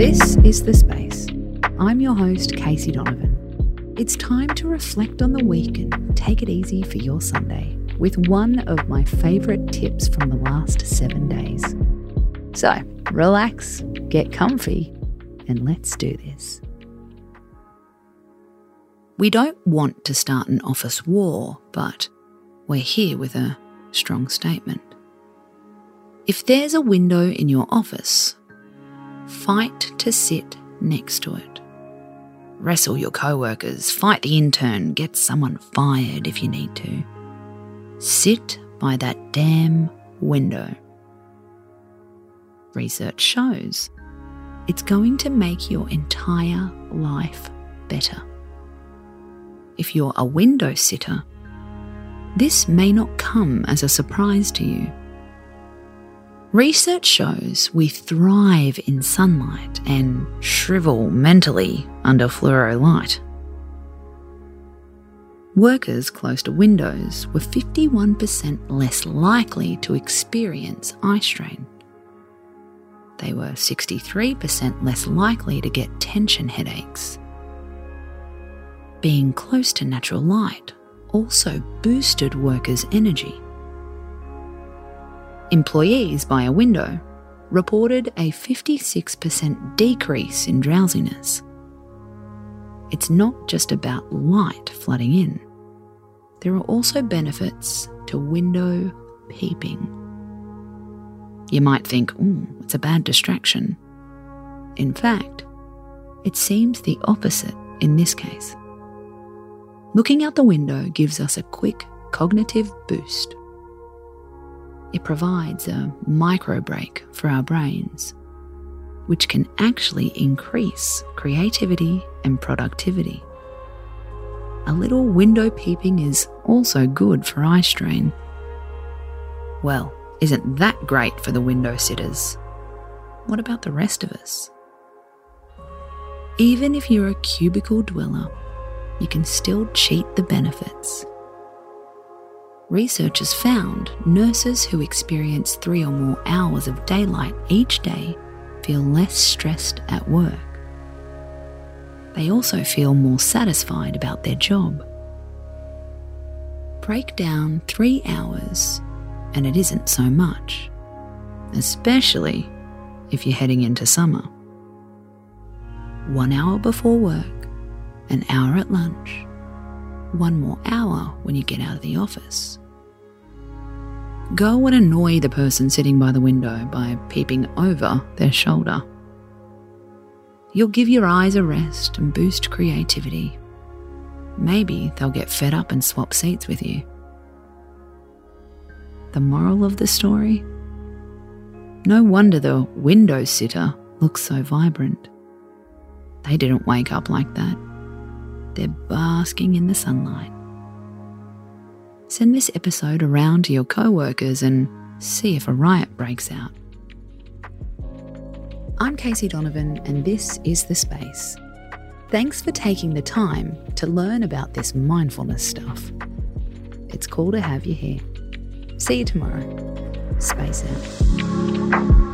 This is The Space. I'm your host, Casey Donovan. It's time to reflect on the week and take it easy for your Sunday with one of my favourite tips from the last seven days. So, relax, get comfy, and let's do this. We don't want to start an office war, but we're here with a strong statement. If there's a window in your office, fight to sit next to it. Wrestle your co-workers, fight the intern, get someone fired if you need to. Sit by that damn window. Research shows it's going to make your entire life better. If you're a window sitter, this may not come as a surprise to you. Research shows we thrive in sunlight and shrivel mentally under fluoro light. Workers close to windows were 51% less likely to experience eye strain. They were 63% less likely to get tension headaches being close to natural light also boosted workers' energy. Employees by a window reported a 56% decrease in drowsiness. It's not just about light flooding in, there are also benefits to window peeping. You might think, oh, it's a bad distraction. In fact, it seems the opposite in this case. Looking out the window gives us a quick cognitive boost. It provides a micro break for our brains, which can actually increase creativity and productivity. A little window peeping is also good for eye strain. Well, isn't that great for the window sitters? What about the rest of us? Even if you're a cubicle dweller, you can still cheat the benefits. Researchers found nurses who experience three or more hours of daylight each day feel less stressed at work. They also feel more satisfied about their job. Break down three hours, and it isn't so much, especially if you're heading into summer. One hour before work, an hour at lunch, one more hour when you get out of the office. Go and annoy the person sitting by the window by peeping over their shoulder. You'll give your eyes a rest and boost creativity. Maybe they'll get fed up and swap seats with you. The moral of the story? No wonder the window sitter looks so vibrant. They didn't wake up like that. They're basking in the sunlight. Send this episode around to your co workers and see if a riot breaks out. I'm Casey Donovan, and this is The Space. Thanks for taking the time to learn about this mindfulness stuff. It's cool to have you here. See you tomorrow. Space out.